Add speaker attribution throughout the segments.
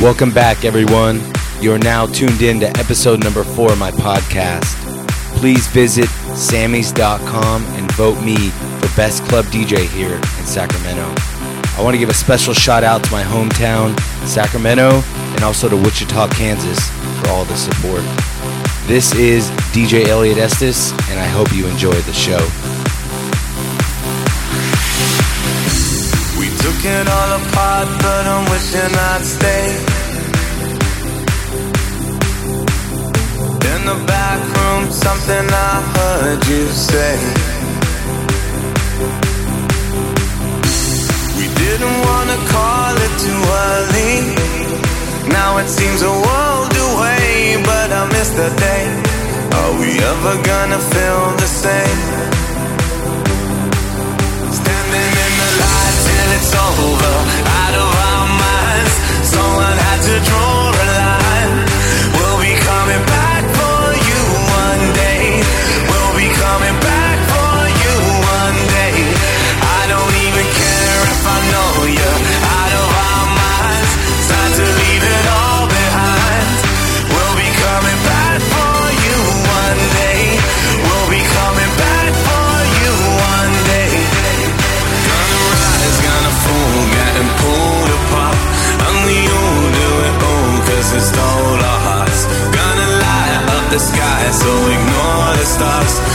Speaker 1: Welcome back, everyone. You are now tuned in to episode number four of my podcast. Please visit Sammys.com and vote me for Best Club DJ here in Sacramento. I want to give a special shout out to my hometown, Sacramento, and also to Wichita, Kansas for all the support. This is DJ Elliot Estes, and I hope you enjoy the show.
Speaker 2: We all apart, but I'm wishing I'd stay. In the back room, something I heard you say. We didn't wanna call it too early. Now it seems a world away, but I miss the day. Are we ever gonna feel the same? It's over, out of our minds. Someone had to draw the sky, so ignore the stars.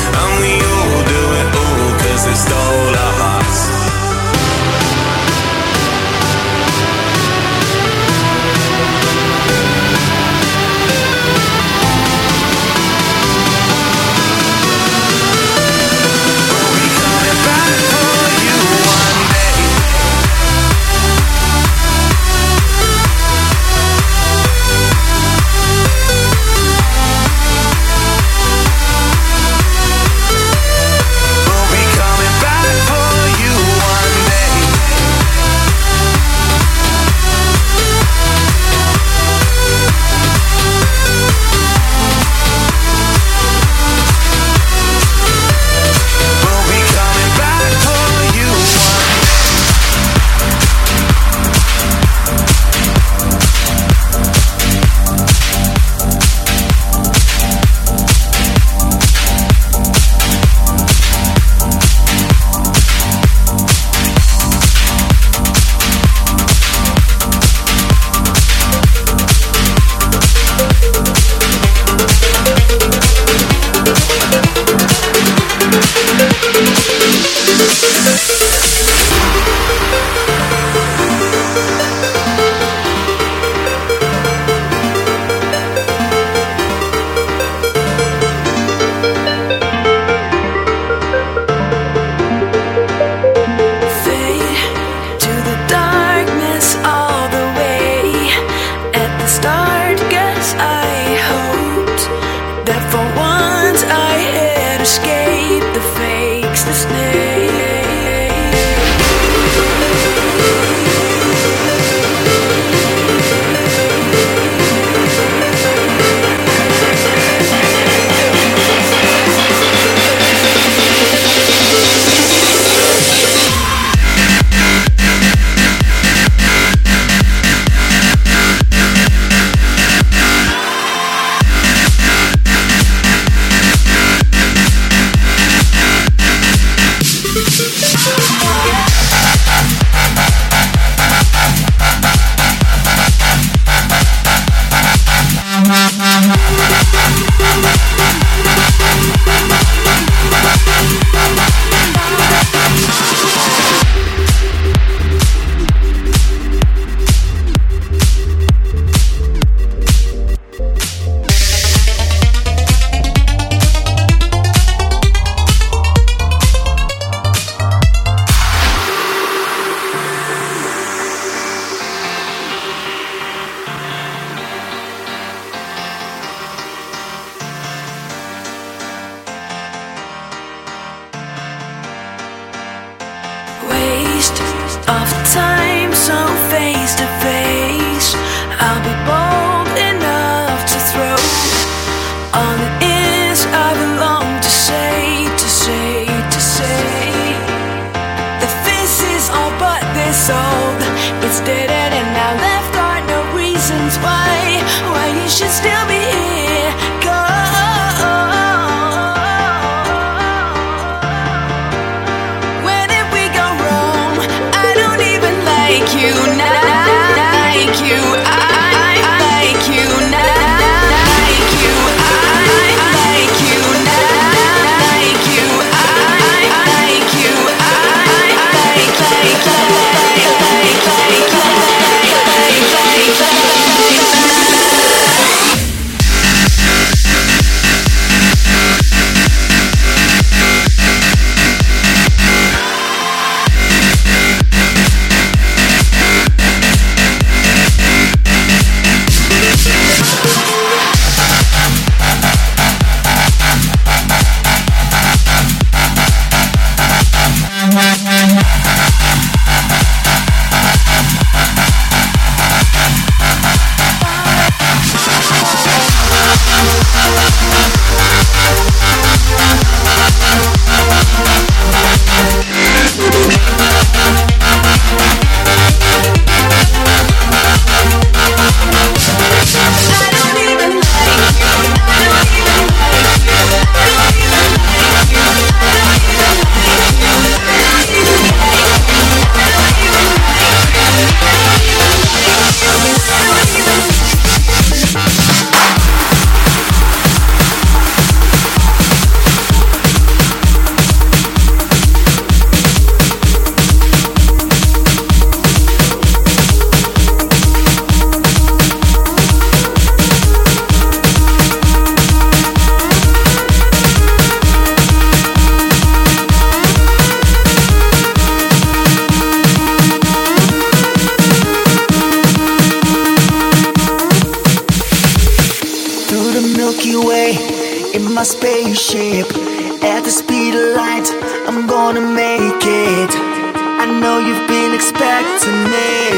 Speaker 2: gonna make it.
Speaker 3: I
Speaker 4: know
Speaker 5: you've been expecting me.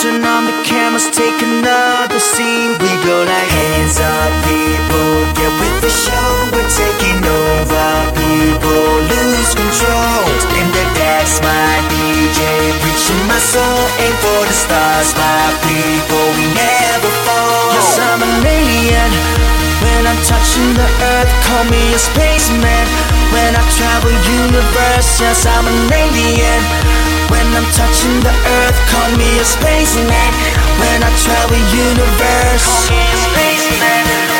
Speaker 5: Turn on the
Speaker 4: cameras, take another scene. We go like hands up, people. Get
Speaker 6: with the show, we're taking over. People lose control. In the
Speaker 3: decks, my DJ, reaching my soul. Aim for the
Speaker 7: stars, my people. We never fall. Yes, I'm an alien. When I'm touching the earth, call me a spaceman. When I travel universe, yes I'm an alien. When I'm touching the earth, call me a spaceman. When I travel universe, call me a spaceman.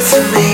Speaker 7: They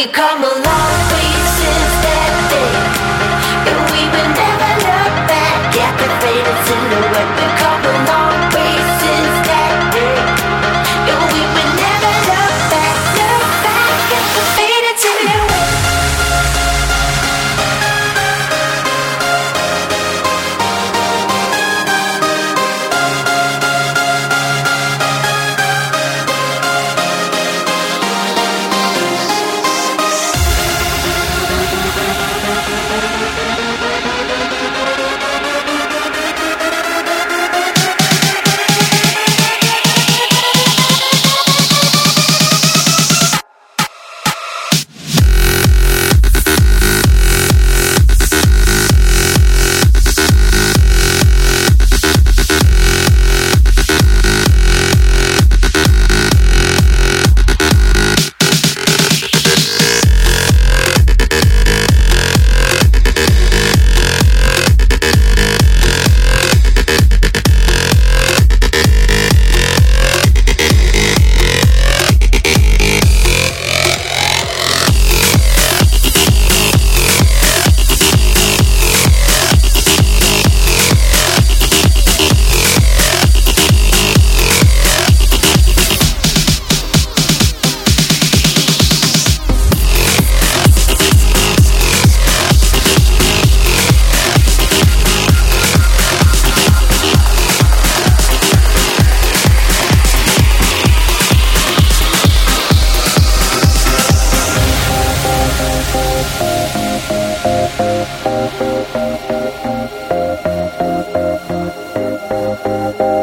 Speaker 7: We come a
Speaker 3: Thank you.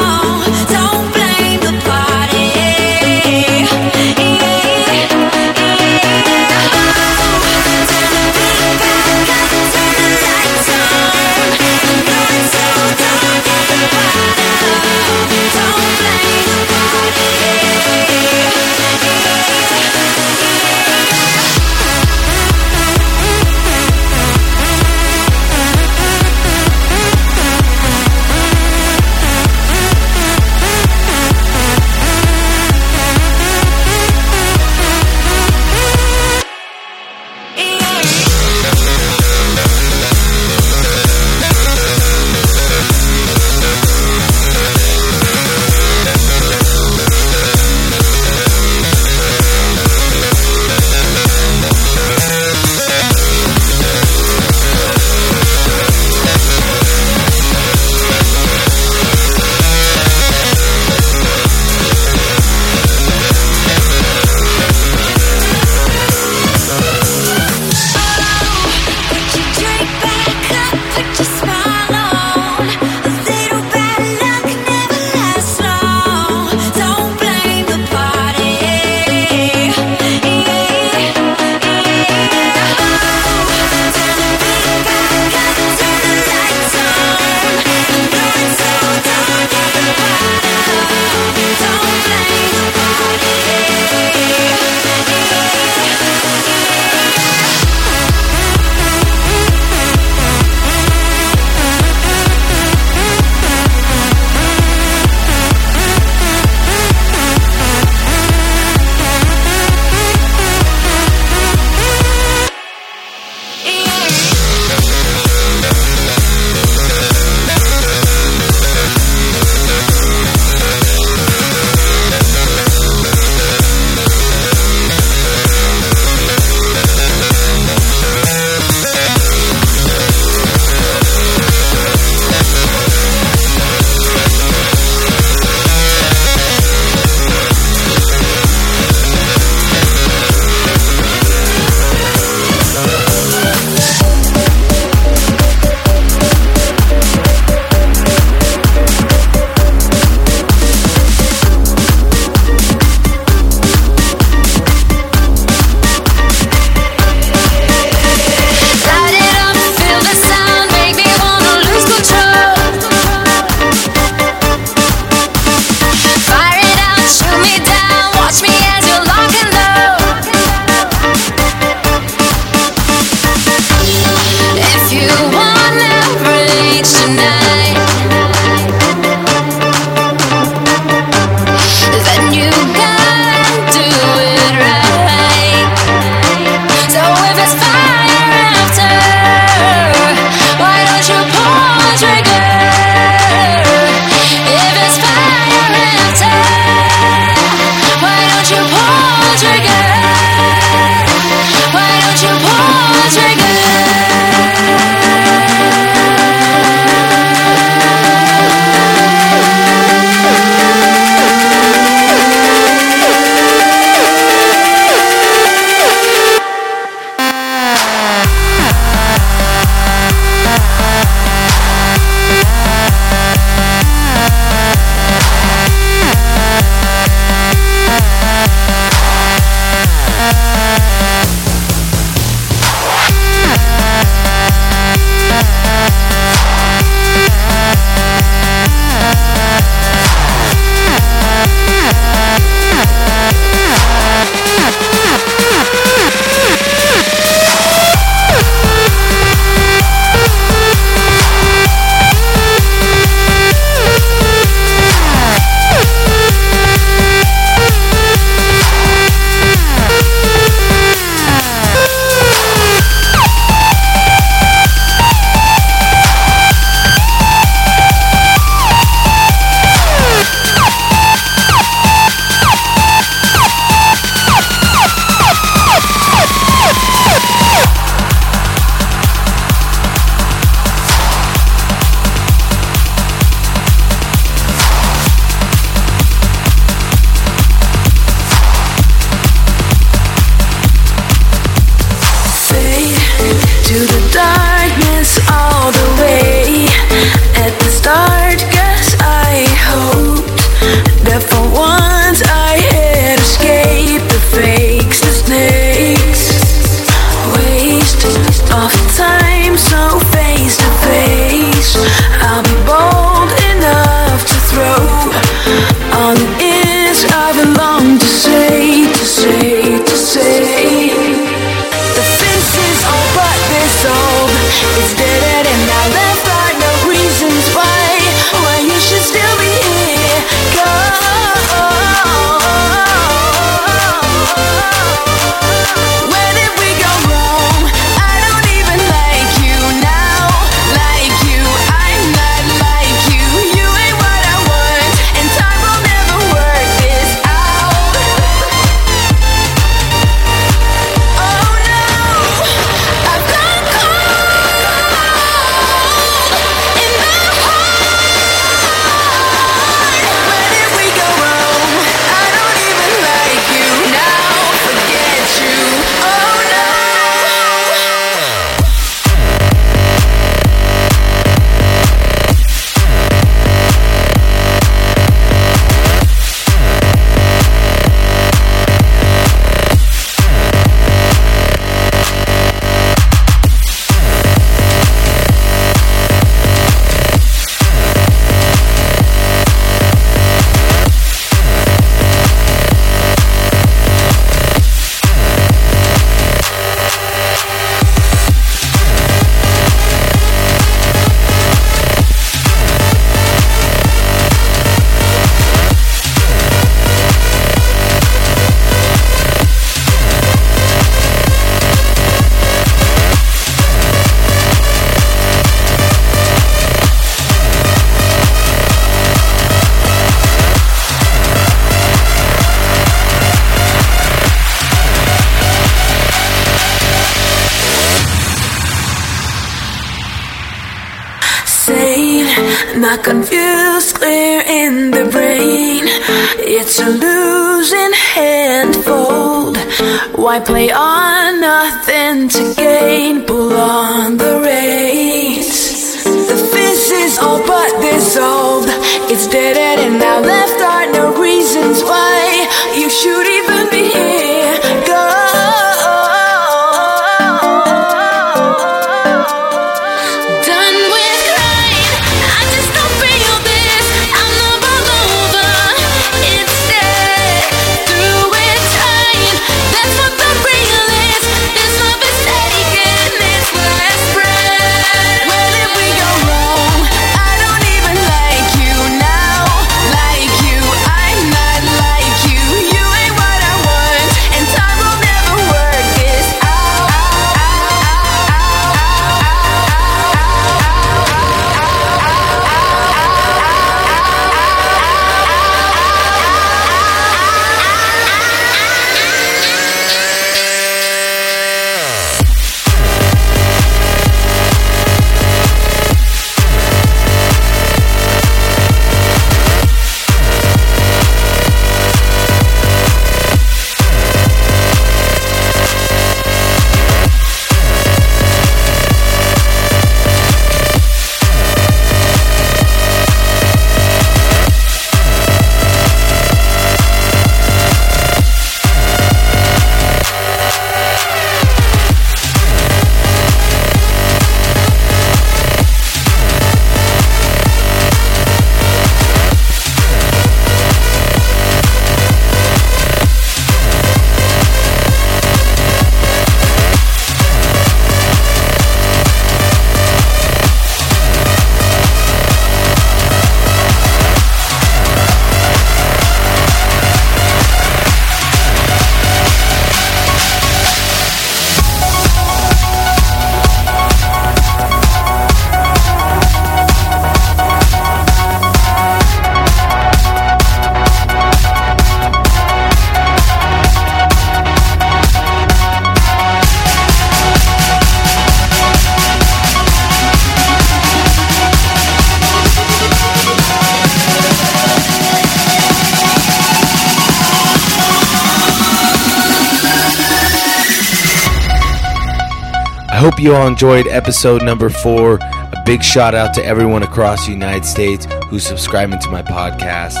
Speaker 1: I hope you all enjoyed episode number four. A big shout out to everyone across the United States who's subscribing to my podcast.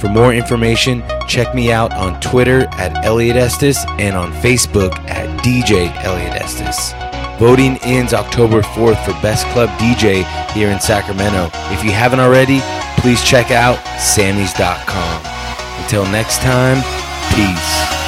Speaker 1: For more information, check me out on Twitter at Elliot Estes and on Facebook at DJ Elliot Estes. Voting ends October 4th for Best Club DJ here in Sacramento. If you haven't already, please check out Sammys.com. Until next time, peace.